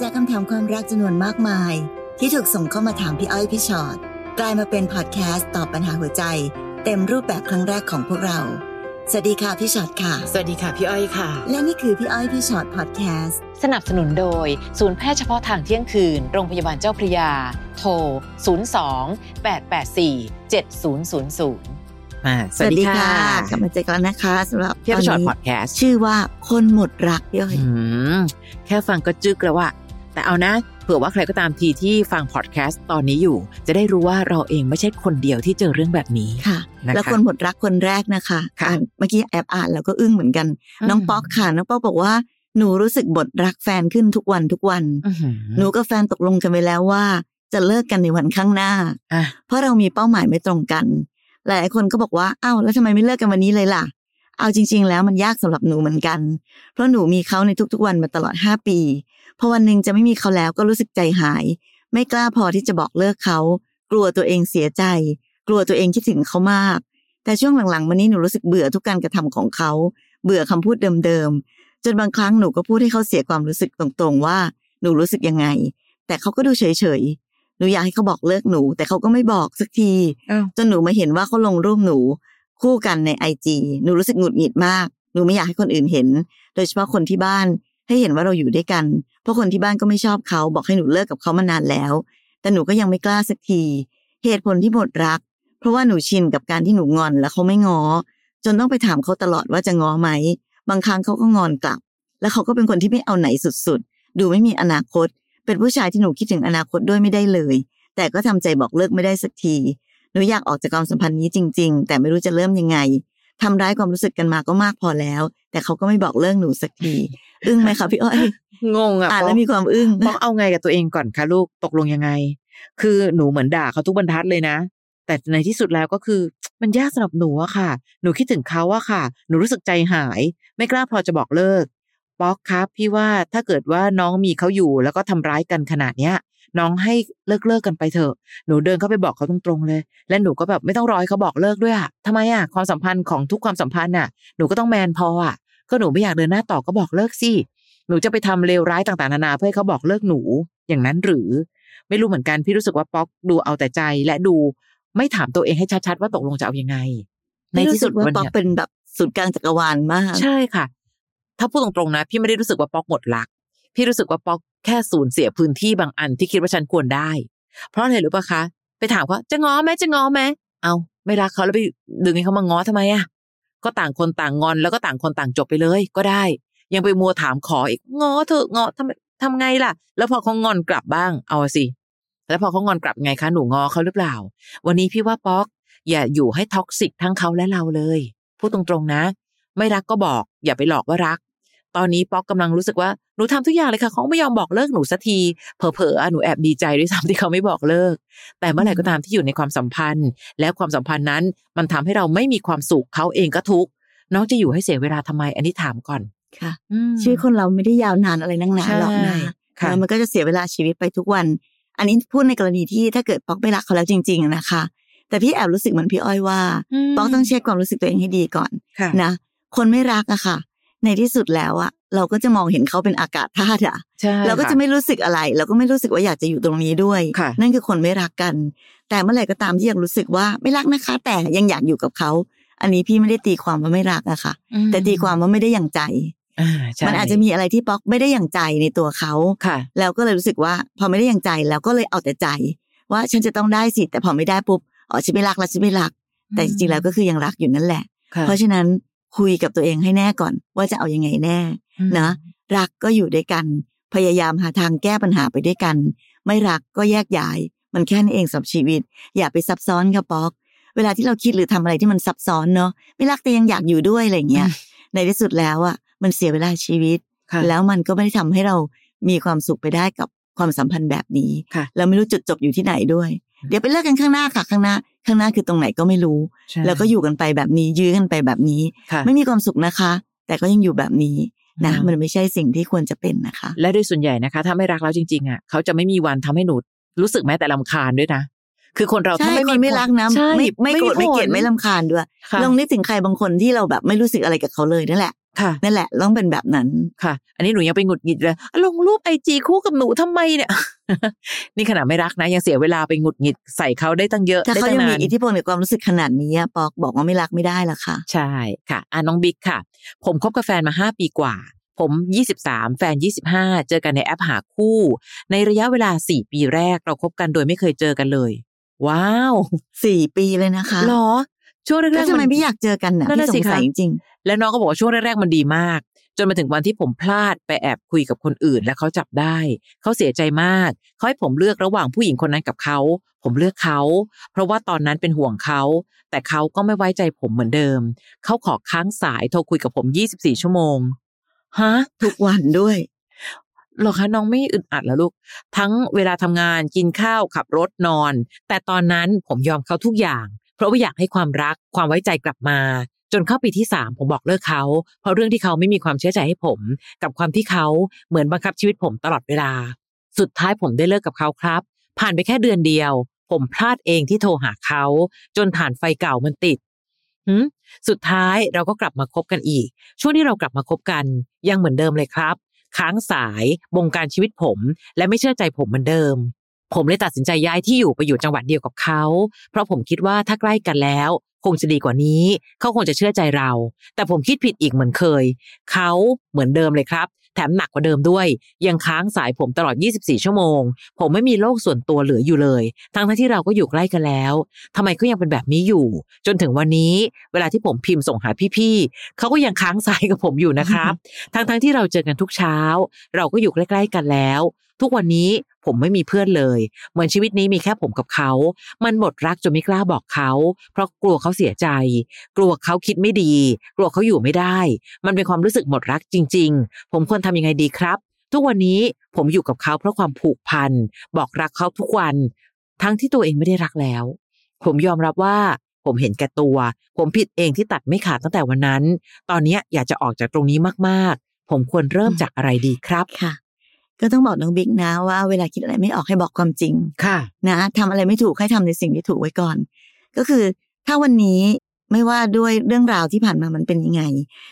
จากคำถามความรักจำนวนมากมาย ที่ถูกส่งเข้ามาถามพี่อ้อยพี่ชอ็อตกลายมาเป็นพอดแคสต์ตอบปัญหาหัวใจ เต็มรูปแบบครั้งแรกของพวกเรา สวัสดีค่ะพี่ชอ็อตค่ะ สวัสดีค่ะพี่อ้อยค่ะ และนี่คือพี่อ้อยพี่ชอ็อตพอดแคสต์สนับสนุนโดย ศูนย์แพทย์เฉพาะทางเที่ยงคืน โรงพยาบาลเจ้าพระยา โทร 02 884 7000อ่าสวัสดีค่ะกลับมาเจอกันนะคะสำหรับพี่อ้อยพี่ฉอดตตนนี้พอดแคสต์ชื่อว่าคนหมดรักพี่อ้อยอืมแค่ฟังก็จึกแล้วว่า แต่เอานะ เผื่อว่าใครก็ตามทีที่ฟังพอดแคสต์ตอนนี้อยู่ จะได้รู้ว่าเราเองไม่ใช่คนเดียวที่เจอเรื่องแบบนี้ค่ะนะคะแล้วคนหมดรักคนแรกนะคะค่ะอ่านเมื่อกี้แอบอ่านแล้วก็อึ้งเหมือนกัน น้องป๊อกค่ะน้องป๊อกบอกว่าหนูรู้สึกหมดรักแฟนขึ้นทุกวันทุกวันอื้อหือหนูกับแฟนตกลงกันไปแล้วว่า จะเลิกกันในวันข้างหน้าอะเพราะเรามีเป้าหมายไม่ตรงกัน หลายคนก็บอกว่า อ้าว แล้วทำไมไม่เลิกกันวันนี้เลยล่ะ เอาจริง ๆ แล้วมันยากสำหรับหนูเหมือนกัน เพราะหนูมีเขาในทุกๆวันมาตลอด5ปี พอวันหนึ่งจะไม่มีเขาแล้วก็รู้สึกใจหาย ไม่กล้าพอที่จะบอกเลิกเขา กลัวตัวเองเสียใจ กลัวตัวเองคิดถึงเขามาก แต่ช่วงหลังๆมานี้หนูรู้สึกเบื่อทุกการกระทำของเขา เบื่อคำพูดเดิมๆ จนบางครั้งหนูก็พูดให้เขาเสียความรู้สึกตรงๆ ว่าหนูรู้สึกยังไง แต่เขาก็ดูเฉยๆหนูอยากให้เขาบอกเลิกหนู แต่เขาก็ไม่บอกสักทีอ้าวจนหนูมาเห็นว่าเขาลงรูปหนู คู่กันในไอจีหนูรู้สึกหงุดหงิดมาก หนูไม่อยากให้คนอื่นเห็น โดยเฉพาะคนที่บ้านให้เห็นว่าเราอยู่ด้วยกัน เพราะคนที่บ้านก็ไม่ชอบเขาบอกให้หนูเลิกกับเขามานานแล้ว แต่หนูก็ยังไม่กล้าสักที เหตุผลที่หมดรัก เพราะว่าหนูชินกับการที่หนูงอนแล้วเขาไม่งอ จนต้องไปถามเขาตลอดว่าจะงอไหม บางครั้งเขาก็งอนกลับ แล้วเขาก็เป็นคนที่ไม่เอาไหนสุดๆ ดูไม่มีอนาคต เป็นผู้ชายที่หนูคิดถึงอนาคตด้วยไม่ได้เลย แต่ก็ทำใจบอกเลิกไม่ได้สักที หนูอยากออกจากความสัมพันธ์นี้จริง ๆ แต่ไม่รู้จะเริ่มยังไงทำร้ายความรู้สึกกันมาก็มากพอแล้ว แต่เขาก็ไม่บอกเลิกหนูสักทีอึ้งไหมคะพี่อ้อยงงอะอ่านป๊แล้อวกมีความอึ้งป๊อกเอาไงกับตัวเองก่อนคะลูกตกลงยังไง คือหนูเหมือนด่าเขาทุกบรรทัดเลยนะ แต่ในที่สุดแล้วก็คือมันยากสำหรับหนูอะค่ะ หนูคิดถึงเขาอะค่ะ หนูรู้สึกใจหาย ไม่กล้าพอจะบอกเลิกป๊อกครับพี่ว่าถ้าเกิดว่าน้องมีเขาอยู่แล้วก็ทำร้ายกันขนาดเนี้ย น้องให้เลิกเลิกกันไปเถอะ หนูเดินเข้าไปบอกเขาตรงๆเลย และหนูก็แบบไม่ต้องรอให้เขาบอกเลิกด้วยอะทำไมอะความสัมพันธ์ของทุกความสัมพันธ์น่ะ หนูก็ต้องแมนพออะก็หนูไม่อยากเดินหน้าต่อก็บอกเลิกสิ หนูจะไปทำเลวร้ายต่างๆนานาเพื่อให้เขาบอกเลิกหนู อย่างนั้นหรือ ไม่รู้เหมือนกันพี่รู้สึกว่าป๊อกดูเอาแต่ใจและดูไม่ถามตัวเองให้ชัดๆว่าตกลงจะเอายังไง ในที่สุดว่าวันป๊อกเนี้ยเป็นแบบศูนย์กลางจักรวาลมาก ใช่ค่ะ ถ้าพูดตรงๆนะ พี่ไม่ได้รู้สึกว่าป๊อกหมดรัก พี่รู้สึกว่าป๊อก แค่สูญเสียพื้นที่บางอันที่คิดว่าฉันควรได้ เพราะอะไรรู้ปะคะ ไปถามเขาจะง้อไหมจะง้อไหมเอาไม่รักเขาแล้วไปดึงให้เขามาง้อทำไมอะก็ต่างคนต่างงอนแล้วก็ต่างคนต่างจบไปเลยก็ได้ ยังไปมัวถามขออีกง้อเถอะง้อทำทำไงล่ะ แล้วพอเขางอนกลับบ้างเอาสิแล้วพอเขางอนกลับไงคะหนูง้อเขาหรือเปล่า วันนี้พี่ว่าป๊อก อย่าอยู่ให้ toxic ทั้งเขาและเราเลยพูดตรงๆนะ ไม่รักก็บอก อย่าไปหลอกว่ารัก ตอนนี้ป๊อกกำลังรู้สึกว่าหนูทำทุกอย่างเลยค่ะเขาไม่ยอมบอกเลิกหนูสักทีเผลอๆอะหนูแอบดีใจด้วยซ้ำที่เขาไม่บอกเลิก แต่เมื่อไหร่ก็ตามที่อยู่ในความสัมพันธ์ และความสัมพันธ์นั้น มันทำให้เราไม่มีความสุขเขาเองก็ทุกข์น้องจะอยู่ให้เสียเวลาทำไมอันนี้ถามก่อนค่ะมชีวิตคนเราไม่ได้ยาวนานอะไรนักหนาหรอกนะใช่ค่ะแล้วมันก็จะเสียเวลาชีวิตไปทุกวัน อันนี้พูดในกรณีที่ถ้าเกิดป๊อกไม่รักเขาแล้วจริงๆอะนะคะ แต่พี่แอบรู้สึกเหมือนพี่อ้อยว่าป๊อกต้องเช็คความรู้สึกตัวเองให้ดีก่อนค่ะนะคนไม่รักอะค่ะ ในที่สุดแล้วอะเราก็จะมองเห็นเขาเป็นอากาศธาตุอะใช่เราก็จะค่ไม่รู้สึกอะไร เราก็ไม่รู้สึกว่าอยากจะอยู่ตรงนี้ด้วยค่ะนั่นคือคนไม่รักกัน แต่เมื่อไหร่ก็ตามที่ยังรู้สึกว่าไม่รักนะคะ แต่ยังอยากอยู่กับเขา อันนี้พี่ไม่ได้ตีความว่าไม่รักอะค่ะ แต่ตีความว่าไม่ได้อย่างใจอ่าใช่มันอาจจะมีอะไรที่ป๊อกไม่ได้อย่างใจในตัวเขาค่ะแล้วก็เลยรู้สึกว่า พอไม่ได้อย่างใจแล้วก็เลยเอาแต่ใจ ว่าฉันจะต้องได้สิแต่พอไม่ได้ปุ๊บอ๋อฉันไม่รักแล้วฉันไม่รัก แต่จริงๆแล้วก็คือยังรักอยู่นั่นแหละค่ะเพราะฉะนั้น คุยกับตัวเองให้แน่ก่อน ว่าจะเอายังไงแน่นะรักก็อยู่ด้วยกัน พยายามหาทางแก้ปัญหาไปด้วยกัน ไม่รักก็แยกย้าย มันแค่นี้เองสำหรับชีวิต อย่าไปซับซ้อนค่ะป๊อก เวลาที่เราคิดหรือทำอะไรที่มันซับซ้อนเนาะไม่รักแต่ยังอยากอยู่ด้วยอะไรอย่างเงี้ยในที่สุดแล้วอะมันเสียเวลาชีวิตค่ะแล้วมันก็ไม่ได้ทำให้เรามีความสุขไปได้กับความสัมพันธ์แบบนี้ค่ะแล้วไม่รู้จุดจบอยู่ที่ไหนด้วย เดี๋ยวไปเลิกกันข้างหน้าค่ะข้างหน้า ข้างหน้าคือตรงไหนก็ไม่รู้ใช่แล้วก็อยู่กันไปแบบนี้ยื้อกันไปแบบนี้ค่ะไม่มีความสุขนะคะ แต่ก็ยังอยู่แบบนี้นะอืมมันไม่ใช่สิ่งที่ควรจะเป็นนะคะ และโดยส่วนใหญ่นะคะ ถ้าไม่รักแล้วจริงๆอะเขาจะไม่มีวันทำให้หนูรู้สึกแม้แต่ลำคาญด้วยนะคือคนเราใช่ถ้าไม่คมีนไม่รักนะใช่ไม่ไม่โกรธไม่เกลียดผลไม่ลำคาญด้วยค่ะลองนึกถึงใครบางคนที่เราแบบไม่รู้สึกอะไรกับเขาเลยนั่นแหละ ค่ะนั่นแหละต้องเป็นแบบนั้นค่ะ อันนี้หนูยังไปหงุดหงิดเลยลงรูปไอจีคู่กับหนูทำไมเนี่ย นี่ขนาดไม่รักนะ ยังเสียเวลาไปหงุดหงิดใส่เขาได้ตั้งเยอะถ้าได้เขาตั้งยังนามีนอิทธิพลในความรู้สึกขนาดนี้อะปอกบอกว่าไม่รักไม่ได้ละค่ะ ใช่ค่ะอะน้องบิ๊กค่ะ ผมคบกับแฟนมาห้าปีกว่า ผมยี่สิบสามแฟนยี่สิบห้าเจอกันในแอปหาคู่ ในระยะเวลาสี่ปีแรกเราคบกันโดยไม่เคยเจอกันเลย ว้าวสี่ปีเลยนะคะหรอช่วงแรแล้วกๆทำไมนไม่อยากเจอกันน่ะนั่นพี่น่ะสสิงสัยคะจริง แล้วน้องก็บอกว่าช่วงแรกๆมันดีมาก จนมาถึงวันที่ผมพลาดไปแอบคุยกับคนอื่น และเขาจับได้ เขาเสียใจมากเขาให้ผมเลือกระหว่างผู้หญิงคนนั้นกับเขา ผมเลือกเขา เพราะว่าตอนนั้นเป็นห่วงเขา แต่เขาก็ไม่ไว้ใจผมเหมือนเดิม เขาขอค้างสายโทรคุยกับผม 24 ชั่วโมงฮะทุกวันด้วยหรอคะน้องไม่อึดอัดเหรอลูก ทั้งเวลาทำงานกินข้าวขับรถนอน แต่ตอนนั้นผมยอมเขาทุกอย่าง เพราะว่าอยากให้ความรักความไว้ใจกลับมา นเข้าปีที่สามผมบอกเลิกเขา เพราะเรื่องที่เขาไม่มีความเชื่อใจให้ผม กับความที่เขาเหมือนบังคับชีวิตผมตลอดเวลา สุดท้ายผมได้เลิกกับเขาครับ ผ่านไปแค่เดือนเดียว ผมพลาดเองที่โทรหาเขา จนฐานไฟเก่ามันติดหืมสุดท้ายเราก็กลับมาคบกันอีก ช่วงที่เรากลับมาคบกัน ยังเหมือนเดิมเลยครับ ค้างสายบงการชีวิตผม และไม่เชื่อใจผมเหมือนเดิม ผมเลยตัดสินใจย้ายที่อยู่ไปอยู่จังหวัดเดียวกับเขา เพราะผมคิดว่าถ้าใกล้กันแล้ว คงจะดีกว่านี้ เขาคงจะเชื่อใจเรา แต่ผมคิดผิดอีกเหมือนเคย เขาเหมือนเดิมเลยครับ แถมหนักกว่าเดิมด้วย ยังค้างสายผมตลอด 24 ชั่วโมง ผมไม่มีโลกส่วนตัวเหลืออยู่เลย ทั้งๆที่เราก็อยู่ใกล้กันแล้วทำไมก็ยังเป็นแบบนี้อยู่ จนถึงวันนี้ เวลาที่ผมพิมพ์ส่งหาพี่ๆเขาก็ยังค้างสายกับผมอยู่นะครับ ทั้งๆที่เราเจอกันทุกเช้า เราก็อยู่ใกล้ ๆกันแล้ว ทุกวันนี้ผมไม่มีเพื่อนเลย เหมือนชีวิตนี้มีแค่ผมกับเขา มันหมดรักจนไม่กล้าบอกเขา เพราะกลัวเขาเสียใจ กลัวเขาคิดไม่ดี กลัวเขาอยู่ไม่ได้ มันเป็นความรู้สึกหมดรักจริง ๆ ผมควรทำยังไงดีครับ ทุกวันนี้ผมอยู่กับเขาเพราะความผูกพัน บอกรักเขาทุกวัน ทั้งที่ตัวเองไม่ได้รักแล้ว ผมยอมรับว่าผมเห็นแก่ตัว ผมผิดเองที่ตัดไม่ขาดตั้งแต่วันนั้น ตอนนี้อยากจะออกจากตรงนี้มากๆ ผมควรเริ่มจากอะไรดีครับ ค่ะ ก็ต้องบอกน้องบิ๊กนะว่าเวลาคิดอะไรไม่ออกให้บอกความจริงค่ะนะทำอะไรไม่ถูกให้ทำในสิ่งที่ถูกไว้ก่อน ก็คือถ้าวันนี้ไม่ว่าด้วยเรื่องราวที่ผ่านมามันเป็นยังไง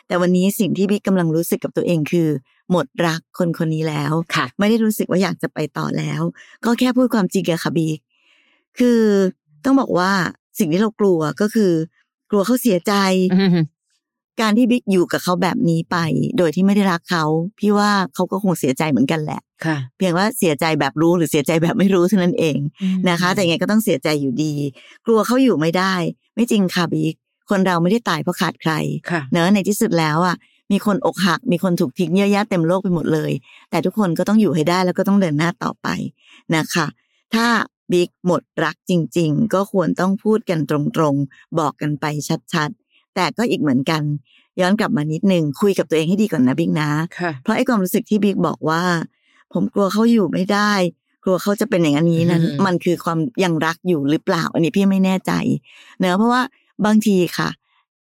แต่วันนี้สิ่งที่บิ๊กกำลังรู้สึกกับตัวเองคือ หมดรักคนคนนี้แล้วค่ะ ไม่ได้รู้สึกว่าอยากจะไปต่อแล้ว ก็แค่พูดความจริงกับค่ะบิ๊กคือต้องบอกว่าสิ่งที่เรากลัวก็คือ กลัวเขาเสียใจ การที่บิ๊กอยู่กับเขาแบบนี้ไป โดยที่ไม่ได้รักเขาพี่ว่าเขาก็คงเสียใจเหมือนกันแหละค่ะ เพียงว่าเสียใจแบบรู้หรือเสียใจแบบไม่รู้เท่านั้นเองนะคะ แต่ยังไงก็ต้องเสียใจอยู่ดี กลัวเขาอยู่ไม่ได้ ไม่จริงค่ะบิ๊กคนเราไม่ได้ตายเพราะขาดใครค่ะเนอะในที่สุดแล้วอะมีคนอกหัก มีคนถูกทิ้งเยอะแยะเต็มโลกไปหมดเลย แต่ทุกคนก็ต้องอยู่ให้ได้แล้วก็ต้องเดินหน้าต่อไปนะคะ ถ้าบิ๊กหมดรักจริง ๆ ก็ควรต้องพูดกันตรงๆ บอกกันไปชัดๆ แต่ก็อีกเหมือนกัน ย้อนกลับมานิดนึงคุยกับตัวเองให้ดีก่อนนะบิ๊กนะค่ะเพราะไอ้ความรู้สึกที่บิ๊กบอกว่า ผมกลัวเขาอยู่ไม่ได้ กลัวเขาจะเป็นอย่างนี้นั้นอืมมันคือความยังรักอยู่หรือเปล่า อันนี้พี่ไม่แน่ใจ เนอะเพราะว่าบางทีค่ะ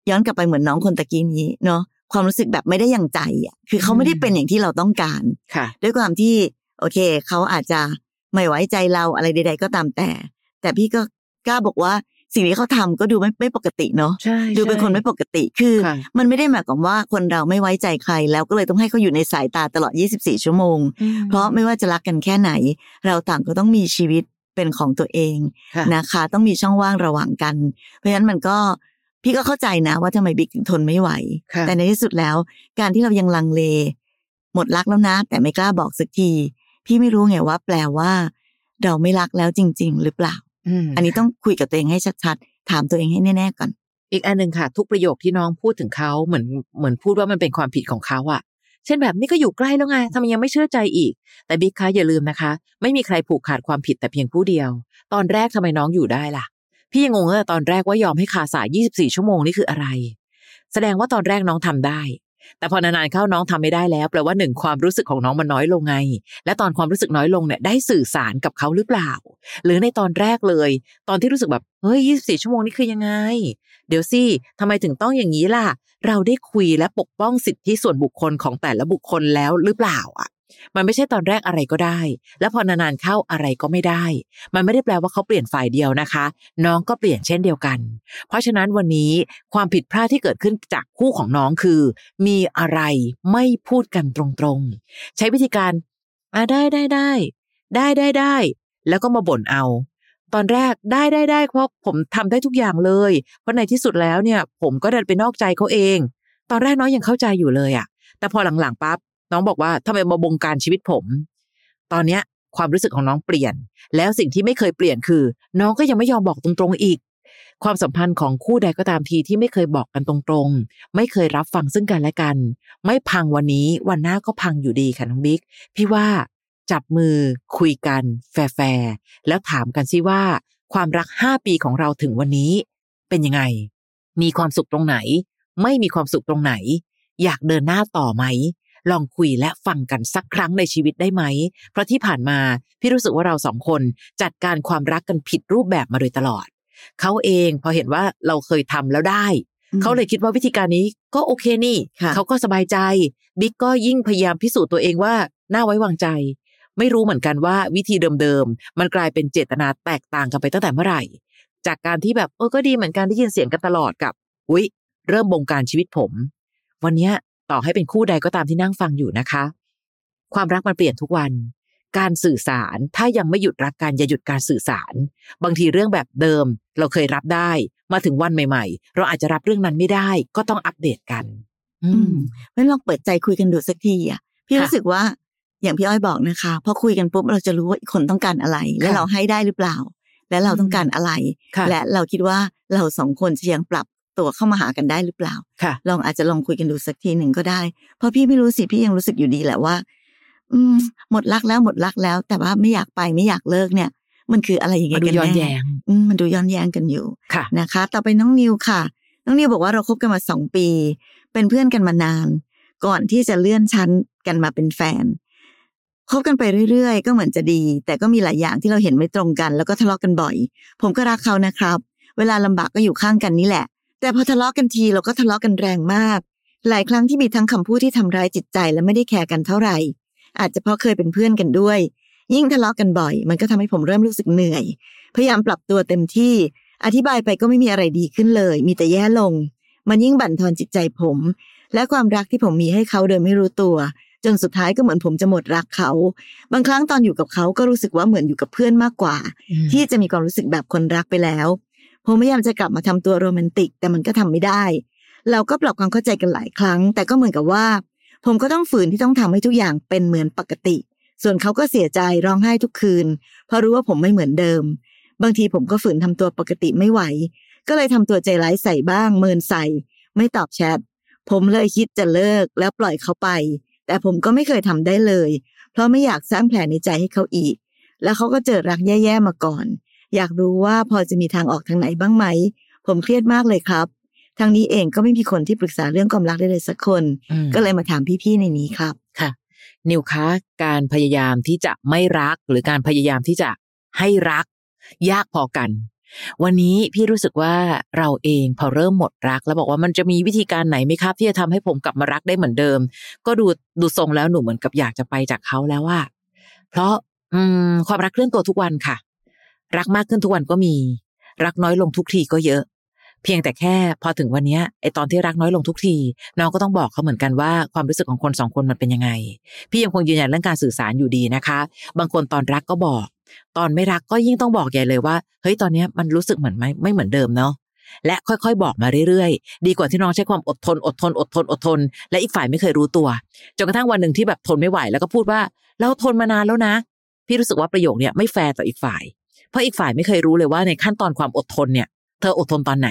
ย้อนกลับไปเหมือนน้องคนตะกี้นี้เนาะความรู้สึกแบบไม่ได้อย่างใจอะคือเขาไม่ได้เป็นอย่างที่เราต้องการค่ะด้วยความที่ โอเค เขาอาจจะไม่ไว้ใจเราอะไรใด ๆ ก็ตามแต่ แต่พี่ก็กล้าบอกว่า สิ่งที่เขาทำก็ดูไม่ไม่ปกติเนาะใช่ดูเป็นคนไม่ปกติคือค่ะมันไม่ได้หมายความว่าคนเราไม่ไว้ใจใคร แล้วก็เลยต้องให้เขาอยู่ในสายตาตลอด 24 ชั่วโมง เพราะไม่ว่าจะรักกันแค่ไหน เราต่างก็ต้องมีชีวิตเป็นของตัวเองค่ะนะคะ ต้องมีช่องว่างระหว่างกัน เพราะฉะนั้นมันก็พี่ก็เข้าใจนะว่าทำไมบิ๊กถึงทนไม่ไหวค่ะแต่ในที่สุดแล้ว การที่เรายังลังเล หมดรักแล้วนะ แต่ไม่กล้าบอกสักที พี่ไม่รู้ไงว่า แปลว่า เราไม่รักแล้วจริง ๆ หรือเปล่าม อันนี้ต้องคุยกับตัวเองให้ชัดๆ ถามตัวเองให้แน่ๆก่อน อีกอันหนึ่งค่ะ ทุกประโยคที่น้องพูดถึงเขาเหมือนเหมือนพูดว่ามันเป็นความผิดของเขาอะเช่นแบบนี้ก็อยู่ใกล้แล้วไงทำไมยังไม่เชื่อใจอีก แต่บิ๊กคะอย่าลืมนะคะ ไม่มีใครผูกขาดความผิดแต่เพียงผู้เดียว ตอนแรกทำไมน้องอยู่ได้ล่ะ พี่ยังงงเลยตอนแรกว่ายอมให้คาสาย 24 ชั่วโมงนี่คืออะไร แสดงว่าตอนแรกน้องทำได้ แต่พอนานๆเข้าน้องทำไม่ได้แล้วแปลว่าหนึ่งความรู้สึกของน้องมันน้อยลงไง และตอนความรู้สึกน้อยลงเนี่ยได้สื่อสารกับเขาหรือเปล่า หรือในตอนแรกเลย ตอนที่รู้สึกแบบเฮ้ย24ชั่วโมงนี่คือยังไง เดี๋ยวสิทำไมถึงต้องอย่างนี้ล่ะ เราได้คุยและปกป้องสิทธิส่วนบุคคลของแต่ละบุคคลแล้วหรือเปล่าอะ มันไม่ใช่ตอนแรกอะไรก็ได้ แล้วพอนานๆเข้าอะไรก็ไม่ได้ มันไม่ได้แปลว่าเขาเปลี่ยนฝ่ายเดียวนะคะ น้องก็เปลี่ยนเช่นเดียวกัน เพราะฉะนั้นวันนี้ความผิดพลาดที่เกิดขึ้นจากคู่ของน้องคือ มีอะไรไม่พูดกันตรงๆ ใช้วิธีการอ่าได้ได้ได้ได้ได้ได้แล้วก็มาบ่นเอา ตอนแรกได้ได้ได้เพราะผมทำได้ทุกอย่างเลย เพราะในที่สุดแล้วเนี่ย ผมก็ดันไปนอกใจเขาเอง ตอนแรกน้องยังเข้าใจอยู่เลยอะแต่พอหลังๆปั๊บ น้องบอกว่าทำไมมาบงการชีวิตผม ตอนเนี้ยความรู้สึกของน้องเปลี่ยน แล้วสิ่งที่ไม่เคยเปลี่ยนคือ น้องก็ยังไม่ยอมบอกตรงๆอีก ความสัมพันธ์ของคู่ใดก็ตามทีที่ไม่เคยบอกกันตรงๆ ไม่เคยรับฟังซึ่งกันและกัน ไม่พังวันนี้วันหน้าก็พังอยู่ดีค่ะน้องบิ๊กพี่ว่าจับมือคุยกัน แฟร์แล้วถามกันสิว่า ความรักห้าปีของเราถึงวันนี้ เป็นยังไง มีความสุขตรงไหน ไม่มีความสุขตรงไหน อยากเดินหน้าต่อไหม ลองคุยและฟังกันสักครั้งในชีวิตได้ไหม เพราะที่ผ่านมาพี่รู้สึกว่าเราสองคนจัดการความรักกันผิดรูปแบบมาโดยตลอด เขาเองพอเห็นว่าเราเคยทำแล้วได้ เขาเลยคิดว่าวิธีการนี้ก็โอเคนี่ค่ะเขาก็สบายใจ บิ๊กก็ยิ่งพยายามพิสูจน์ตัวเองว่าน่าไว้วางใจ ไม่รู้เหมือนกันว่าวิธีเดิมๆมันกลายเป็นเจตนาแตกต่างกันไปตั้งแต่เมื่อไหร่ จากการที่แบบเออก็ดีเหมือนกันได้ยินเสียงกันตลอดกับอุ้ยเริ่มบงการชีวิตผม วันเนี้ย ต่อให้เป็นคู่ใดก็ตามที่นั่งฟังอยู่นะคะ ความรักมันเปลี่ยนทุกวัน การสื่อสารถ้ายังไม่หยุดรักกันอย่าหยุดการสื่อสาร บางทีเรื่องแบบเดิม เราเคยรับได้ มาถึงวันใหม่ ๆ เราอาจจะรับเรื่องนั้นไม่ได้ ก็ต้องอัปเดตกัน อือืมมไม่ลองเปิดใจคุยกันดูสักทีอะพี่ค่ะรู้สึกว่าอย่างพี่อ้อยบอกนะคะพอคุยกันปุ๊บเราจะรู้ว่าอีกคนต้องการอะไร และค่ะเราให้ได้หรือเปล่า และเราต้องการอะไรค่ะและเราคิดว่าเราสองคนจะยังปรับ ตัวเข้ามาหากันได้หรือเปล่าค่ะลองอาจจะลองคุยกันดูสักทีหนึ่งก็ได้ เพราะพี่ไม่รู้สิพี่ยังรู้สึกอยู่ดีแหละว่า อืม หมดรักแล้วหมดรักแล้ว แต่ว่าไม่อยากไปไม่อยากเลิกเนี่ย มันคืออะไรอย่างมาเงี้ยดูกันย้อนแน่แย้งอืมมันดูย้อนแย้งกันอยู่ค่ะนะคะ ต่อไปน้องนิวค่ะ น้องนิวบอกว่าเราคบกันมาสองปี เป็นเพื่อนกันมานาน ก่อนที่จะเลื่อนชั้นกันมาเป็นแฟนคบกันไปเรื่อยๆ ก็เหมือนจะดี แต่ก็มีหลายอย่างที่เราเห็นไม่ตรงกัน แล้วก็ทะเลาะกันบ่อย ผมก็รักเขานะครับ เวลาลำบากก็อยู่ข้างกันนี่แหละ แต่พอทะเลาะกันทีเราก็ทะเลาะกันแรงมาก หลายครั้งที่มีทั้งคำพูดที่ทำร้ายจิตใจและไม่ได้แคร์กันเท่าไหร่ อาจจะเพราะเคยเป็นเพื่อนกันด้วย ยิ่งทะเลาะกันบ่อย มันก็ทำให้ผมเริ่มรู้สึกเหนื่อย พยายามปรับตัวเต็มที่ อธิบายไปก็ไม่มีอะไรดีขึ้นเลย มีแต่แย่ลง มันยิ่งบั่นทอนจิตใจผม และความรักที่ผมมีให้เขาโดยไม่รู้ตัว จนสุดท้ายก็เหมือนผมจะหมดรักเขา บางครั้งตอนอยู่กับเขาก็รู้สึกว่าเหมือนอยู่กับเพื่อนมากกว่า ที่จะมีความรู้สึกแบบคนรักไปแล้ว ผมพยายามจะกลับมาทำตัวโรแมนติก แต่มันก็ทำไม่ได้ เราก็ปรับความเข้าใจกันหลายครั้ง แต่ก็เหมือนกับว่า ผมก็ต้องฝืนที่ต้องทำให้ทุกอย่างเป็นเหมือนปกติ ส่วนเขาก็เสียใจร้องไห้ทุกคืน เพราะรู้ว่าผมไม่เหมือนเดิม บางทีผมก็ฝืนทำตัวปกติไม่ไหว ก็เลยทำตัวใจร้ายใส่บ้าง เมินใส่ ไม่ตอบแชทผมเลยคิดจะเลิกแล้วปล่อยเขาไป แต่ผมก็ไม่เคยทำได้เลย เพราะไม่อยากสร้างแผลในใจให้เขาอีก แล้วเขาก็เจอรักแย่ๆมาก่อน อยากรู้ว่าพอจะมีทางออกทางไหนบ้างไหม ผมเครียดมากเลยครับ ทางนี้เองก็ไม่มีคนที่ปรึกษาเรื่องความรักได้เลยสักคนอืมก็เลยมาถามพี่ๆในนี้ครับ ค่ะ นิวคะการพยายามที่จะไม่รักหรือการพยายามที่จะให้รัก ยากพอกัน วันนี้พี่รู้สึกว่าเราเองพอเริ่มหมดรัก แล้วบอกว่ามันจะมีวิธีการไหนไหมครับ ที่จะทำให้ผมกลับมารักได้เหมือนเดิม ก็ดูดูทรงแล้วหนูเหมือนกับอยากจะไปจากเขาแล้วว่า เพราะอืมความรักเคลื่อนตัวทุกวันค่ะ รักมากขึ้นทุกวันก็มี รักน้อยลงทุกทีก็เยอะ เพียงแต่แค่พอถึงวันนี้ไอตอนที่รักน้อยลงทุกที น้องก็ต้องบอกเขาเหมือนกันว่าความรู้สึกของคนสองคนมันเป็นยังไง พี่ยังคงยืนยันเรื่องการสื่อสารอยู่ดีนะคะ บางคนตอนรักก็บอก ตอนไม่รักก็ยิ่งต้องบอกใหญ่เลยว่าเฮ้ยตอนนี้มันรู้สึกเหมือนไม่ไม่เหมือนเดิมเนาะและค่อยๆ บอกมาเรื่อยๆ ดีกว่าที่น้องใช้ความอดทนอดทนอดทนอดทน และอีกฝ่ายไม่เคยรู้ตัวจนกระทั่งวันหนึ่งที่แบบทนไม่ไหวแล้วก็พูดว่า เราทนมานานแล้วนะ พี่รู้สึกว่าประโยคเนี้ยไม่แฟร์ต่ออีกฝ่าย เพราะอีกฝ่ายไม่เคยรู้เลยว่าในขั้นตอนความอดทนเนี่ย เธออดทนตอนไหน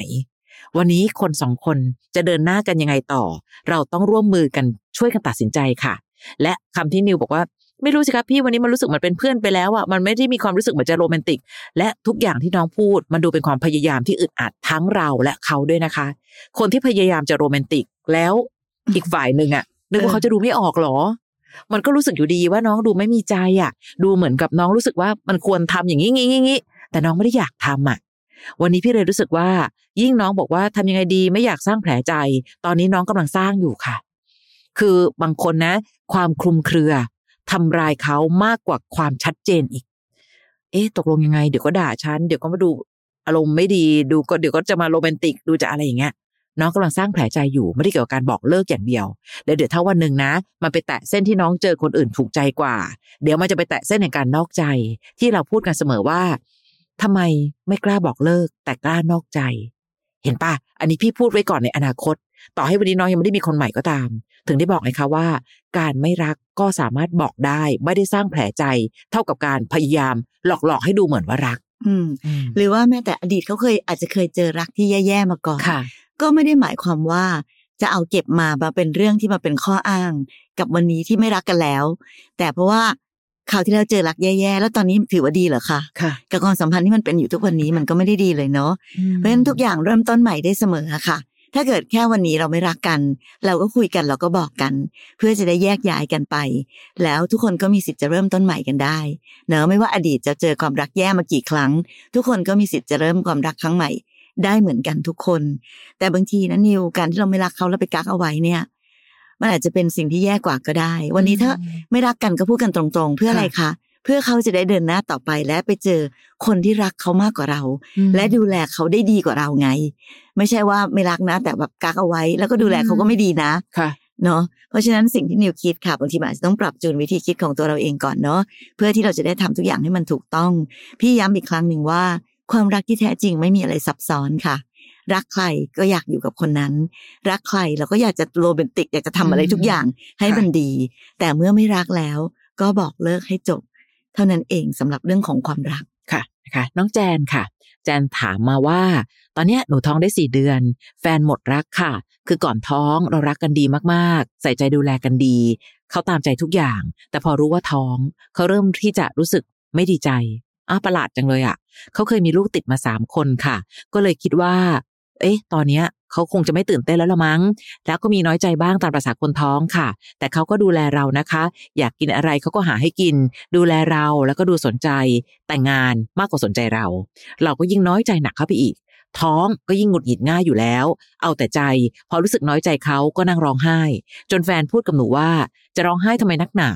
วันนี้คนสองคนจะเดินหน้ากันยังไงต่อ เราต้องร่วมมือกันช่วยกันตัดสินใจค่ะ และคำที่นิวบอกว่าไม่รู้สิครับพี่วันนี้มันรู้สึกเหมือนเป็นเพื่อนไปแล้วอะมันไม่ได้มีความรู้สึกเหมือนจะโรแมนติก และทุกอย่างที่น้องพูด มันดูเป็นความพยายามที่อึดอัดทั้งเราและเขาด้วยนะคะ คนที่พยายามจะโรแมนติกแล้วอีกฝ่ายหนึ่งอะนึกว่าเขาจะดูไม่ออกหรอ มันก็รู้สึกอยู่ดีว่าน้องดูไม่มีใจอะ ดูเหมือนกับน้องรู้สึกว่ามันควรทำอย่างนี้งี้งี้แต่น้องไม่ได้อยากทำอะ วันนี้พี่เลยรู้สึกว่า ยิ่งน้องบอกว่าทำยังไงดีไม่อยากสร้างแผลใจ ตอนนี้น้องกำลังสร้างอยู่ค่ะ คือบางคนนะ ความคลุมเครือทำลายเขามากกว่าความชัดเจนอีก เอ๊ะตกลงยังไง เดี๋ยวก็ด่าฉันเดี๋ยวก็มาดูอารมณ์ไม่ดีดูก็เดี๋ยวก็จะมาโรแมนติกดูจะอะไรอย่างเงี้ย น้องกำลังสร้างแผลใจอยู่ไม่ได้เกี่ยวกับการบอกเลิกอย่างเดียวแล้วเดี๋ยวถ้าวันหนึ่งนะ มันไปแตะเส้นที่น้องเจอคนอื่นถูกใจกว่า เดี๋ยวมันจะไปแตะเส้นแห่งการนอกใจ ที่เราพูดกันเสมอว่าทำไมไม่กล้าบอกเลิก แต่กล้านอกใจ เห็นปะอันนี้พี่พูดไว้ก่อนในอนาคต ต่อให้วันนี้น้องยังไม่ได้มีคนใหม่ก็ตาม ถึงได้บอกไงคะว่า การไม่รักก็สามารถบอกได้ ไม่ได้สร้างแผลใจ เท่ากับการพยายามหลอกหลอกๆให้ดูเหมือนว่ารักอืม หรือว่าแม้แต่อดีตเขาเคยอาจจะเคยเจอรักที่แย่ๆมาก่อนค่ะ ก็ไม่ได้หมายความว่าจะเอาเก็บมามาเป็นเรื่องที่มาเป็นข้ออ้าง กับวันนี้ที่ไม่รักกันแล้ว แต่เพราะว่าคราวที่แล้วเจอรักแย่ๆ แล้วตอนนี้ถือว่าดีเหรอคะค่ะ กับความสัมพันธ์ที่มันเป็นอยู่ทุกวันนี้มันก็ไม่ได้ดีเลยเนาะ เพราะฉะนั้นทุกอย่างเริ่มต้นใหม่ได้เสมอค่ะ ถ้าเกิดแค่วันนี้เราไม่รักกัน เราก็คุยกันเราก็บอกกัน เพื่อจะได้แยกย้ายกันไป แล้วทุกคนก็มีสิทธิ์จะเริ่มต้นใหม่กันได้ เนอะไม่ว่าอดีตจะเจอความรักแย่มากี่ครั้ง ทุกคนก็มีสิทธิ์จะเริ่มความรักครั้งใหม่ ได้เหมือนกันทุกคน แต่บางทีนะนิวการที่เราไม่รักเขาแล้วไปกักเอาไว้เนี่ย มันอาจจะเป็นสิ่งที่แย่กว่าก็ได้ วันนี้ถ้าไม่รักกันก็พูดกันตรงๆ เพื่ออะไรคะเพื่อเขาจะได้เดินหน้าต่อไปและไปเจอคนที่รักเขามากกว่าเรา และดูแลเขาได้ดีกว่าเราไง ไม่ใช่ว่าไม่รักนะ แต่แบบกักเอาไว้ แล้วก็ดูแลเขาก็ไม่ดีนะค่ะเนาะเพราะฉะนั้นสิ่งที่นิวคิดค่ะบางทีมันอาจจะต้องปรับจูนวิธีคิดของตัวเราเองก่อนเนาะเพื่อที่เราจะได้ทำทุกอย่างให้มันถูกต้อง พี่ย้ำอีกครั้งหนึ่งว่า ความรักที่แท้จริงไม่มีอะไรซับซ้อนค่ะ รักใครก็อยากอยู่กับคนนั้น รักใครเราก็อยากจะโรแมนติกอยากจะทำอะไรทุกอย่างให้มันดี แต่เมื่อไม่รักแล้ว ก็บอกเลิกให้จบ เท่านั้นเองสำหรับเรื่องของความรักค่ะนะคะน้องแจนค่ะ แจนถามมาว่า ตอนเนี้ยหนูท้องได้สี่เดือน แฟนหมดรักค่ะ คือก่อนท้องเรารักกันดีมากๆ ใส่ใจดูแลกันดี เขาตามใจทุกอย่าง แต่พอรู้ว่าท้อง เขาเริ่มที่จะรู้สึกไม่ดีใจ อ้าประหลาดจังเลยอะ่ะเขาเคยมีลูกติดมาสามคนค่ะ ก็เลยคิดว่า เอ๊ะ ตอนเนี้ยเขาคงจะไม่ตื่นเต้นแล้วละมั้ง แล้วก็มีน้อยใจบ้างตามภาษาคนท้องค่ะ แต่เขาก็ดูแลเรานะคะ อยากกินอะไรเขาก็หาให้กิน ดูแลเราแล้วก็ดูสนใจ แต่งงานมากกว่าสนใจเรา เราก็ยิ่งน้อยใจหนักเข้าไปอีก ท้องก็ยิ่งหงุดหงิดง่ายอยู่แล้ว เอาแต่ใจ พอรู้สึกน้อยใจเขาก็นั่งร้องไห้ จนแฟนพูดกับหนูว่า จะร้องไห้ทำไมนักหนา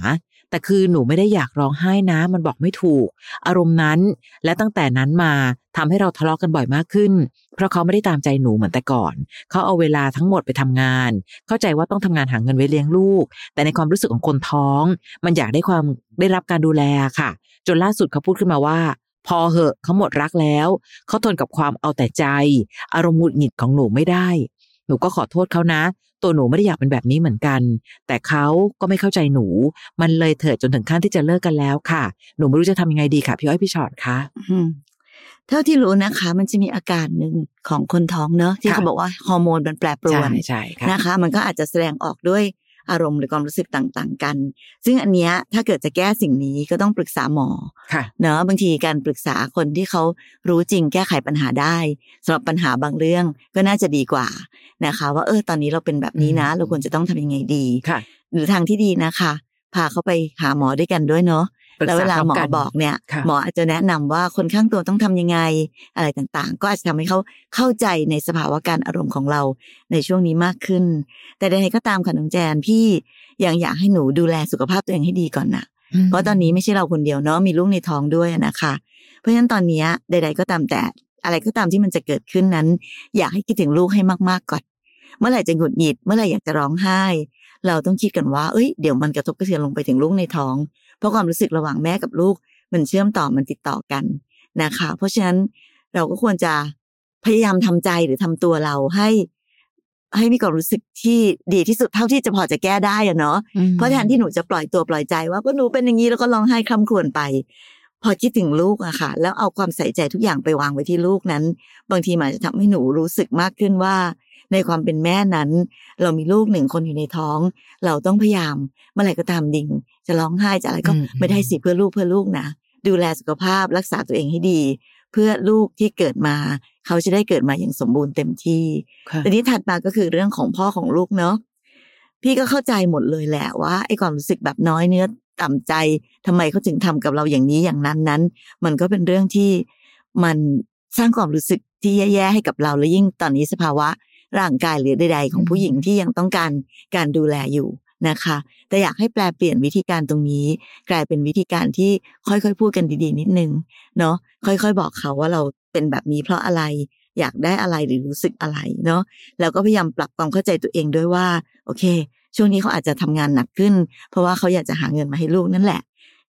แต่คือหนูไม่ได้อยากร้องไห้นะ มันบอกไม่ถูก อารมณ์นั้น และตั้งแต่นั้นมาทำให้เราทะเลาะกันบ่อยมากขึ้น เพราะเขาไม่ได้ตามใจหนูเหมือนแต่ก่อน เขาเอาเวลาทั้งหมดไปทำงาน เข้าใจว่าต้องทำงานหาเงินไว้เลี้ยงลูก แต่ในความรู้สึกของคนท้อง มันอยากได้ความได้รับการดูแลค่ะ จนล่าสุดเขาพูดขึ้นมาว่า พอเหอะเขาหมดรักแล้ว เขาทนกับความเอาแต่ใจ อารมณ์หงุดหงิดของหนูไม่ได้ หนูก็ขอโทษเขานะ ตัวหนูไม่ได้อยากเป็นแบบนี้เหมือนกัน แต่เขาก็ไม่เข้าใจหนู มันเลยเถิดจนถึงขั้นที่จะเลิกกันแล้วค่ะ หนูไม่รู้จะทำยังไงดีค่ะพี่อ้อยพี่ชอตคะอืมเท่าที่รู้นะคะ มันจะมีอาการหนึ่งของคนท้องเนอะที่ค่ะเขาบอกว่าฮอร์โมนมันแปรปรวใช่นใช่ค่ะนะคะ มันก็อาจจะแสดงออกด้วย อารมณ์หรือความรู้สึกต่างๆ กัน ซึ่งอันเนี้ยถ้าเกิดจะแก้สิ่งนี้ก็ต้องปรึกษาหมอค่ะเนอะบางทีการปรึกษาคนที่เขารู้จริงแก้ไขปัญหาได้สำหรับปัญหาบางเรื่องก็น่าจะดีกว่านะคะ ว่าเออตอนนี้เราเป็นแบบนี้นะอืมเราควรจะต้องทำยังไงดีค่ะ หรือทางที่ดีนะคะ พาเขาไปหาหมอด้วยกันด้วยเนาะปรึก แล้วษาเวลาหมอพร้อมกันบอกเนี่ยค่ะหมออาจจะแนะนำว่าคนข้างตัวต้องทำยังไง อะไรต่างๆ ก็อาจจะทำให้เขาเข้าใจในสภาวะการอารมณ์ของเราในช่วงนี้มากขึ้น แต่ใดๆก็ตามค่ะน้องแจนพี่ยังอยากให้หนูดูแลสุขภาพตัวเองให้ดีก่อนนะเพราะตอนนี้ไม่ใช่เราคนเดียวเนาะมีลูกในท้องด้วยนะคะ เพราะฉะนั้นตอนเนี้ยใด ๆ ก็ตามแต่อะไรก็ตามที่มันจะเกิดขึ้นนั้น อยากให้คิดถึงลูกให้มากๆก่อน เมื่อไหร่จะหงุดหงิด เมื่อไหร่อยากจะร้องไห้ เราต้องคิดกันว่า เอ้ย เดี๋ยวมันกระทบกระเทือนลงไปถึงลูกในท้อง เพราะความรู้สึกระหว่างแม่กับลูก มันเชื่อมต่อมันติดต่อกันนะคะ เพราะฉะนั้นเราก็ควรจะพยายามทำใจหรือทำตัวเราให้ ให้มีความรู้สึกที่ดีที่สุดเท่าที่จะพอจะแก้ได้อะเนาะอืมเพราะแทนที่หนูจะปล่อยตัวปล่อยใจ ว่าก็หนูเป็นอย่างนี้แล้วก็ร้องไห้คร่ำครวญไป พอคิดถึงลูกอะค่ะ แล้วเอาความใส่ใจทุกอย่างไปวางไว้ที่ลูกนั้น บางทีมันอาจจะทำให้หนูรู้สึกมากขึ้นว่าในความเป็นแม่นั้น เรามีลูกหนึ่งคนอยู่ในท้อง เราต้องพยายามเมื่อไหร่ก็ตามดิ่ง จะร้องไห้จะอะไรก็อืมไม่ได้สิเพื่อลูกเพื่อลูกนะดูแลสุขภาพรักษาตัวเองให้ดี เพื่อลูกที่เกิดมา เขาจะได้เกิดมาอย่างสมบูรณ์เต็มที่ค่ะทีนี้ถัดมาก็คือเรื่องของพ่อของลูกเนาะพี่ก็เข้าใจหมดเลยแหละว่าไอ้ความรู้สึกแบบน้อยเนื้อต่ำใจทำไมเขาถึงทำกับเราอย่างนี้อย่างนั้นนั้น มันก็เป็นเรื่องที่มันสร้างความรู้สึกที่แย่ๆให้กับเราและยิ่งตอนนี้สภาวะร่างกายหรือใดๆของผู้หญิงที่ยังต้องการการดูแลอยู่ นะคะ แต่อยากให้แปลเปลี่ยนวิธีการตรงนี้ กลายเป็นวิธีการที่ค่อยๆพูดกันดีๆ นิดนึงเนาะค่อยๆ บอกเขาว่าเราเป็นแบบนี้เพราะอะไรอยากได้อะไรหรือรู้สึกอะไรเนาะแล้วก็พยายามปรับความเข้าใจตัวเองด้วยว่า โอเค ช่วงนี้เขาอาจจะทำงานหนักขึ้น เพราะว่าเขาอยากจะหาเงินมาให้ลูกนั่นแหละ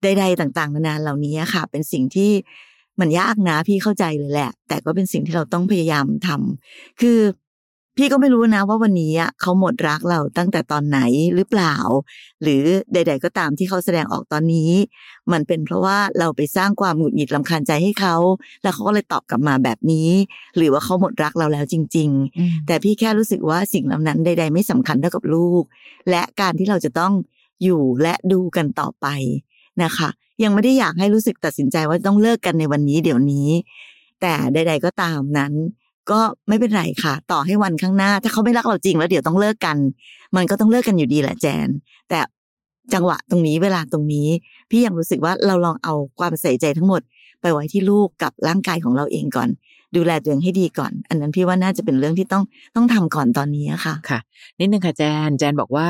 ใดๆต่างๆนานาเหล่านี้ค่ะ เป็นสิ่งที่มันยากนะพี่เข้าใจเลยแหละ แต่ก็เป็นสิ่งที่เราต้องพยายามทำคือ พี่ก็ไม่รู้นะว่าวันนี้อะเขาหมดรักเราตั้งแต่ตอนไหนหรือเปล่า หรือใด ๆ ก็ตามที่เขาแสดงออกตอนนี้ มันเป็นเพราะว่าเราไปสร้างความหงุดหงิดลำคาญใจให้เขา แล้วเขาก็เลยตอบกลับมาแบบนี้ หรือว่าเขาหมดรักเราแล้วจริง ๆ แต่พี่แค่รู้สึกว่าสิ่งเหล่านั้นใด ๆ ไม่สำคัญเท่ากับลูก และการที่เราจะต้องอยู่และดูกันต่อไปนะคะ ยังไม่ได้อยากให้รู้สึกตัดสินใจว่าต้องเลิกกันในวันนี้เดี๋ยวนี้ แต่ใด ๆ ก็ตามนั้น ก็ไม่เป็นไรค่ะ ต่อให้วันข้างหน้า ถ้าเขาไม่รักเราจริงแล้วเดี๋ยวต้องเลิกกัน มันก็ต้องเลิกกันอยู่ดีแหละแจน แต่จังหวะตรงนี้เวลาตรงนี้ พี่ยังรู้สึกว่าเราลองเอาความใส่ใจทั้งหมด ไปไว้ที่ลูกกับร่างกายของเราเองก่อน ดูแลตัวเองให้ดีก่อน อันนั้นพี่ว่าน่าจะเป็นเรื่องที่ต้องต้องทำก่อนตอนนี้ค่ะค่ะ นิดนึงค่ะแจนแจนบอกว่า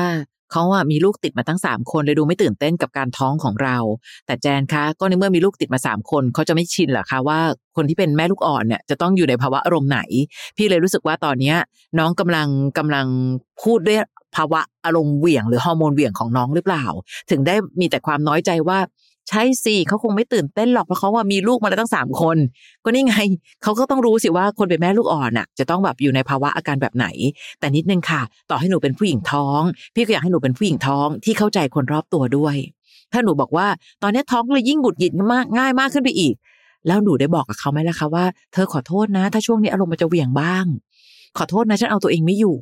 เขาอะมีลูกติดมาตั้งสามคนเลยดูไม่ตื่นเต้นกับการท้องของเรา แต่แจนคะก็ในเมื่อมีลูกติดมาสามคนเขาจะไม่ชินเหรอคะว่าคนที่เป็นแม่ลูกอ่อนเนี่ยจะต้องอยู่ในภาวะอารมณ์ไหน พี่เลยรู้สึกว่าตอนเนี้ยน้องกำลังกำลังพูดด้วยภาวะอารมณ์เหวี่ยงหรือฮอร์โมนเหวี่ยงของน้องหรือเปล่า ถึงได้มีแต่ความน้อยใจว่า ใช่สิเขาคงไม่ตื่นเต้นหรอกเพราะเขาว่ามีลูกมาแล้วตั้งสามคน ก็นี่ไงเขาก็ต้องรู้สิว่าคนเป็นแม่ลูกอ่อนน่ะ จะต้องแบบอยู่ในภาวะอาการแบบไหน แต่นิดนึงค่ะ ต่อให้หนูเป็นผู้หญิงท้อง พี่ก็อยากให้หนูเป็นผู้หญิงท้องที่เข้าใจคนรอบตัวด้วย ถ้าหนูบอกว่าตอนนี้ท้องเลยยิ่งหงุดหงิดมากง่ายมากขึ้นไปอีก แล้วหนูได้บอกกับเขาไหมล่ะคะว่าเธอขอโทษนะ ถ้าช่วงนี้อารมณ์มันจะเหวี่ยงบ้าง ขอโทษนะฉันเอาตัวเองไม่อยู่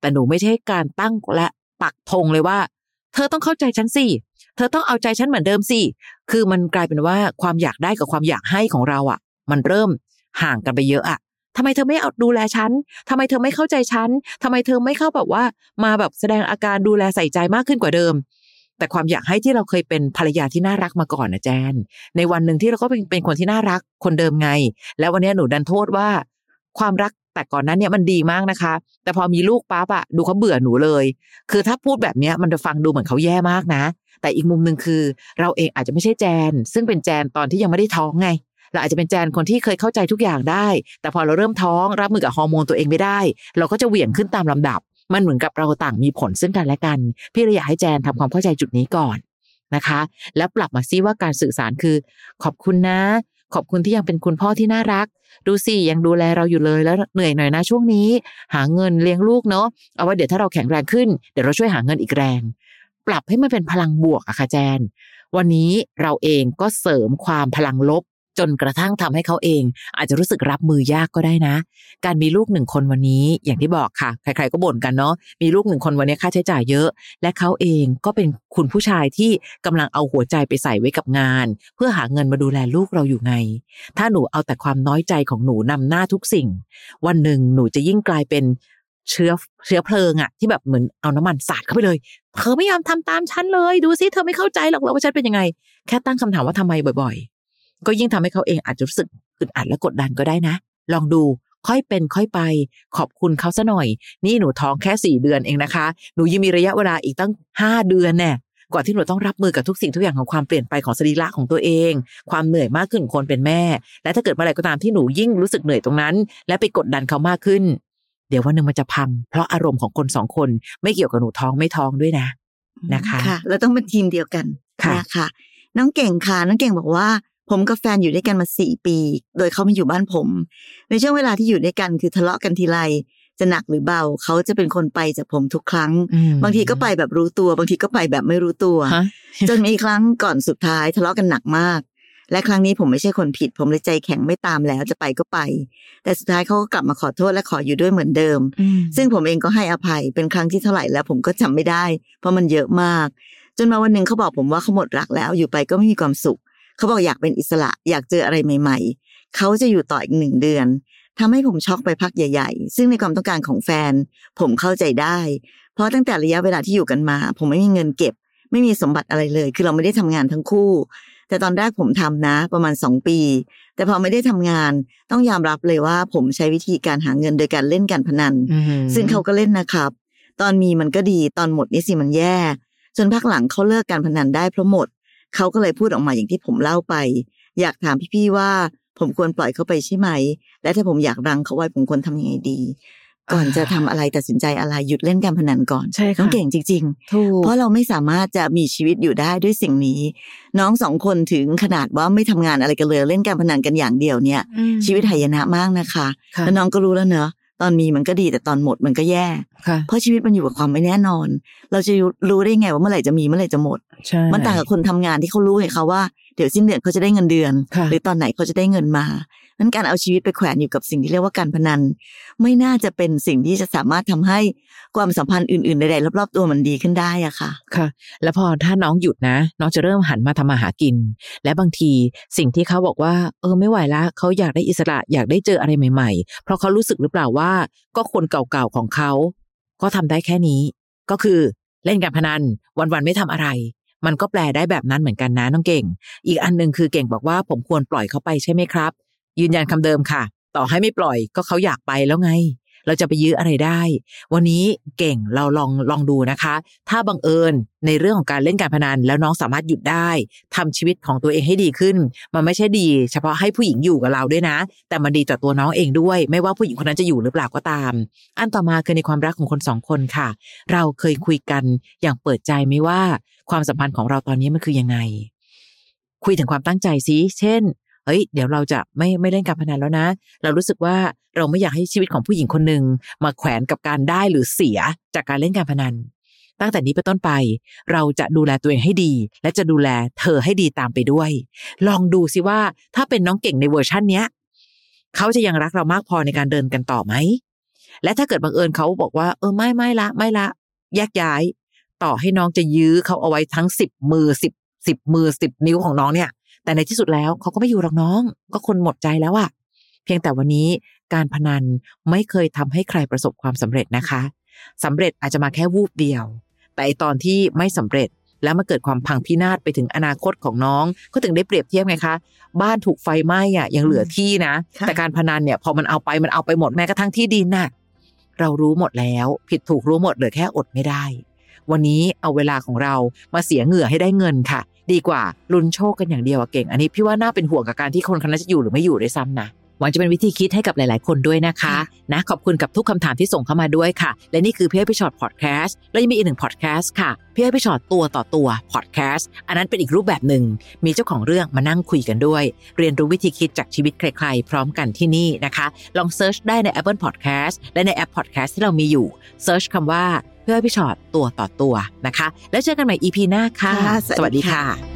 แต่หนูไม่ใช่การตั้งและปักธงเลยว่า เธอต้องเข้าใจฉันสิ เธอต้องเอาใจฉันเหมือนเดิมสิ คือมันกลายเป็นว่าความอยากได้กับความอยากให้ของเราอะ มันเริ่มห่างกันไปเยอะอะทำไมเธอไม่เอาดูแลฉันทำไมเธอไม่เข้าใจฉันทำไมเธอไม่เข้าแบบว่า มาแบบแสดงอาการดูแลใส่ใจมากขึ้นกว่าเดิม แต่ความอยากให้ที่เราเคยเป็นภรรยาที่น่ารักมาก่อนนะแจน ในวันหนึ่งที่เราก็เป็นเป็นคนที่น่ารักคนเดิมไง แล้ววันนี้หนูดันโทษว่า ความรัก แต่ก่อนนั้นเนี่ยมันดีมากนะคะ แต่พอมีลูกปั๊บอะดูเขาเบื่อหนูเลย คือถ้าพูดแบบเนี้ยมันจะฟังดูเหมือนเขาแย่มากนะ แต่อีกมุมหนึ่งคือ เราเองอาจจะไม่ใช่แจน ซึ่งเป็นแจนตอนที่ยังไม่ได้ท้องไงเราอาจจะเป็นแจนคนที่เคยเข้าใจทุกอย่างได้ แต่พอเราเริ่มท้องรับมือกับฮอร์โมนตัวเองไม่ได้ เราก็จะเหวี่ยงขึ้นตามลำดับ มันเหมือนกับเราต่างมีผลซึ่งกันและกัน พี่เลยอยากให้แจนทำความเข้าใจจุดนี้ก่อนนะคะ แล้วปรับมาซิว่าการสื่อสารคือ ขอบคุณนะ ขอบคุณที่ยังเป็นคุณพ่อที่น่ารัก ดูสิยังดูแลเราอยู่เลยแล้วเหนื่อยหน่อยนะช่วงนี้ หาเงินเลี้ยงลูกเนาะเอาไว้เดี๋ยวถ้าเราแข็งแรงขึ้นเดี๋ยวเราช่วยหาเงินอีกแรง ปรับให้มันเป็นพลังบวกอะค่ะแจน วันนี้เราเองก็เสริมความพลังลบ จนกระทั่งทำให้เขาเอง อาจจะรู้สึกรับมือยากก็ได้นะ การมีลูกหนึ่งคนวันนี้อย่างที่บอกค่ะ ใครๆก็บ่นกันเนาะมีลูกหนึ่งคนวันนี้ค่าใช้จ่ายเยอะ และเขาเองก็เป็นคุณผู้ชายที่กำลังเอาหัวใจไปใส่ไว้กับงาน เพื่อหาเงินมาดูแลลูกเราอยู่ไง ถ้าหนูเอาแต่ความน้อยใจของหนูนำหน้าทุกสิ่ง วันหนึ่งหนูจะยิ่งกลายเป็นเชื้อเชื้อเพลิงอะที่แบบเหมือนเอาน้ำมันสาดเข้าไปเลยเธอไม่ยอมทำตามฉันเลย ดูสิเธอไม่เข้าใจหรอกว่าฉันเป็นยังไง แค่ตั้งคำถามว่าทำไมบ่อย ก็ยิ่งทำให้เขาเองอาจจะรู้สึกอึดอัดและกดดันก็ได้นะ ลองดูค่อยเป็นค่อยไป ขอบคุณเขาซะหน่อย นี่หนูท้องแค่สี่เดือนเองนะคะ หนูยังมีระยะเวลาอีกตั้งห้าเดือนแน่กว่าที่หนูต้องรับมือกับทุกสิ่งทุกอย่างของความเปลี่ยนไปของสรีระของตัวเอง ความเหนื่อยมากขึ้นของคนเป็นแม่ และถ้าเกิดเมื่อไหร่ก็ตามที่หนูยิ่งรู้สึกเหนื่อยตรงนั้น และไปกดดันเขามากขึ้น เดี๋ยววันหนึ่งมันจะพัง เพราะอารมณ์ของคนสองคนไม่เกี่ยวกับหนูท้องไม่ท้องด้วยนะนะคะค่ะเราต้องเป็นทีมเดียวกันค่ะนะคะน้องเก่งค่ะน้องเก่งบอกว่า ผมกับแฟนอยู่ด้วยกันมาสี่ปี โดยเขามาอยู่บ้านผม ในช่วงเวลาที่อยู่ด้วยกันคือทะเลาะกันทีไรจะหนักหรือเบาเขาจะเป็นคนไปจากผมทุกครั้งอืมบางทีก็ไปแบบรู้ตัว บางทีก็ไปแบบไม่รู้ตัวฮะจนมีครั้งก่อนสุดท้ายทะเลาะกันหนักมาก และครั้งนี้ผมไม่ใช่คนผิด ผมเลยใจแข็งไม่ตามแล้วจะไปก็ไป แต่สุดท้ายเขาก็กลับมาขอโทษและขออยู่ด้วยเหมือนเดิมอืมซึ่งผมเองก็ให้อภัยเป็นครั้งที่เท่าไหร่แล้วผมก็จำไม่ได้ เพราะมันเยอะมาก จนมาวันหนึ่งเขาบอกผมว่าเขาหมดรักแล้วอยู่ไปก็ไม่มีความสุข เขาบอกอยากเป็นอิสระอยากเจออะไรใหม่ ๆ เขาจะอยู่ต่ออีกหนึ่งเดือนทำให้ผมช็อกไปพักใหญ่ ๆ ซึ่งในความต้องการของแฟน ผมเข้าใจได้ เพราะตั้งแต่ระยะเวลาที่อยู่กันมา ผมไม่มีเงินเก็บ ไม่มีสมบัติอะไรเลย คือเราไม่ได้ทำงานทั้งคู่ แต่ตอนแรกผมทำนะ ประมาณสองปี แต่พอไม่ได้ทำงานต้องยอมรับเลยว่า ผมใช้วิธีการหาเงินโดยการเล่นการพนันอืมซึ่งเขาก็เล่นนะครับ ตอนมีมันก็ดีตอนหมดนี่สิมันแย่จนพักหลังเขาเลิกการพนันได้เพราะหมด เขาก็เลยพูดออกมาอย่างที่ผมเล่าไป อยากถามพี่ๆว่า ผมควรปล่อยเขาไปใช่ไหม และถ้าผมอยากรังเขาไว้ผมควรทำยังไงดี ก่อนจะทำอะไรตัดสินใจอะไรหยุดเล่นการพนันก่อนใช่ค่ะน้องเก่งจริงๆถูกเพราะเราไม่สามารถจะมีชีวิตอยู่ได้ด้วยสิ่งนี้ น้องสองคนถึงขนาดว่าไม่ทำงานอะไรกันเลยเล่นการพนันกันอย่างเดียวเนี่ย ชีวิตหายนะมากนะคะค่ะแล้วน้องก็รู้แล้วเนอะ ตอนมีมันก็ดีแต่ตอนหมดมันก็แย่ค่ะเพราะชีวิตมันอยู่กับความไม่แน่นอน เราจะรู้ได้ไงว่าเมื่อไหร่จะมีเมื่อไหร่จะหมดใช่มันต่างกับคนทำงานที่เขารู้ไงคะว่าเดี๋ยวสิ้นเดือนเขาจะได้เงินเดือนค่ะหรือตอนไหนเขาจะได้เงินมา นั้นการเอาชีวิตไปแขวนอยู่กับสิ่งที่เรียกว่าการพนัน ไม่น่าจะเป็นสิ่งที่จะสามารถทำให้ความสัมพันธ์อื่นๆใดๆรอบๆตัวมันดีขึ้นได้อะค่ะ ค่ะ แล้วพอถ้าน้องหยุดนะ น้องจะเริ่มหันมาทำมาหากิน และบางทีสิ่งที่เขาบอกว่า เออไม่ไหวละเขาอยากได้อิสระอยากได้เจออะไรใหม่ ๆ เพราะเขารู้สึกหรือเปล่าว่า ก็คนเก่าๆของเขา ก็ทำได้แค่นี้ ก็คือเล่นการพนันวันๆไม่ทำอะไรมันก็แปลได้แบบนั้นเหมือนกันนะน้องเก่ง อีกอันหนึ่งคือเก่งบอกว่าผมควรปล่อยเขาไปใช่ไหมครับ ยืนยันคำเดิมค่ะ ต่อให้ไม่ปล่อยก็เขาอยากไปแล้วไง เราจะไปยื้ออะไรได้ วันนี้เก่งเราลองลองดูนะคะ ถ้าบังเอิญในเรื่องของการเล่นการพนันแล้วน้องสามารถหยุดได้ทำชีวิตของตัวเองให้ดีขึ้น มันไม่ใช่ดี เฉพาะให้ผู้หญิงอยู่กับเราด้วยนะ แต่มันดีต่อตัวน้องเองด้วย ไม่ว่าผู้หญิงคนนั้นจะอยู่หรือเปล่าก็ตาม อันต่อมาคือในความรักของคนสองคนค่ะ เราเคยคุยกันอย่างเปิดใจไหมว่า ความสัมพันธ์ของเราตอนนี้มันคือยังไง คุยถึงความตั้งใจซิเช่น เฮ้ยเดี๋ยวเราจะไม่ไม่เล่นการพนันแล้วนะ เรารู้สึกว่าเราไม่อยากให้ชีวิตของผู้หญิงคนหนึ่งมาแขวนกับการได้หรือเสียจากการเล่นการพนัน ตั้งแต่นี้เป็นต้นไป เราจะดูแลตัวเองให้ดี และจะดูแลเธอให้ดีตามไปด้วย ลองดูสิว่าถ้าเป็นน้องเก่งในเวอร์ชันเนี้ยเขาจะยังรักเรามากพอในการเดินกันต่อไหมและถ้าเกิดบังเอิญเขาบอกว่า เออไม่ไม่ละ ไม่ละแยกย้าย ต่อให้น้องจะยื้อเขาเอาไว้ทั้งสิบมือสิบสิบมือสิบนิ้วของน้องเนี่ย แต่ในที่สุดแล้วเขาก็ไม่อยู่หรอกน้อง ก็คนหมดใจแล้วอะเพียงแต่วันนี้การพนันไม่เคยทำให้ใครประสบความสำเร็จนะคะสำเร็จอาจจะมาแค่วูบเดียว แต่ไอ้ตอนที่ไม่สำเร็จแล้วมาเกิดความพังพินาศไปถึงอนาคตของน้อง ก็ถึงได้เปรียบเทียบไงคะ บ้านถูกไฟไหม้อะยังเหลือที่นะค่ะแต่การพนันเนี่ยพอมันเอาไปมันเอาไปหมดแม้กระทั่งที่ดินน่ะเรารู้หมดแล้ว ผิดถูกรู้หมดเหลือแค่อดไม่ได้ วันนี้เอาเวลาของเรามาเสียเหงื่อให้ได้เงินค่ะ ดีกว่าลุ้นโชคกันอย่างเดียวอะเก่ง อันนี้พี่ว่าน่าเป็นห่วงกับการที่คนคนนั้นจะอยู่หรือไม่อยู่ด้วยซ้ำนะ หวังจะเป็นวิธีคิดให้กับหลาย ๆ คนด้วยนะคะนะขอบคุณกับทุกคำถามที่ส่งเข้ามาด้วยค่ะ และนี่คือพี่อ้อยพี่ฉอดพอดแคสต์แล้วยังมีอีกหนึ่งพอดแคสต์ค่ะพี่อ้อยพี่ฉอดตัวต่อตัวพอดแคสต์อันนั้นเป็นอีกรูปแบบหนึ่ง มีเจ้าของเรื่องมานั่งคุยกันด้วย เรียนรู้วิธีคิดจากชีวิตใคร ๆ พร้อมกันที่นี่นะคะ ลอง search ได้ใน Apple Podcast และในแอป Podcast ที่เรามีอยู่search คำว่าพี่อ้อยพี่ฉอดตัวต่อตัวนะคะ แล้วเจอกันใหม่ EP หน้าค่ะค่ะสวัสดีค่ะ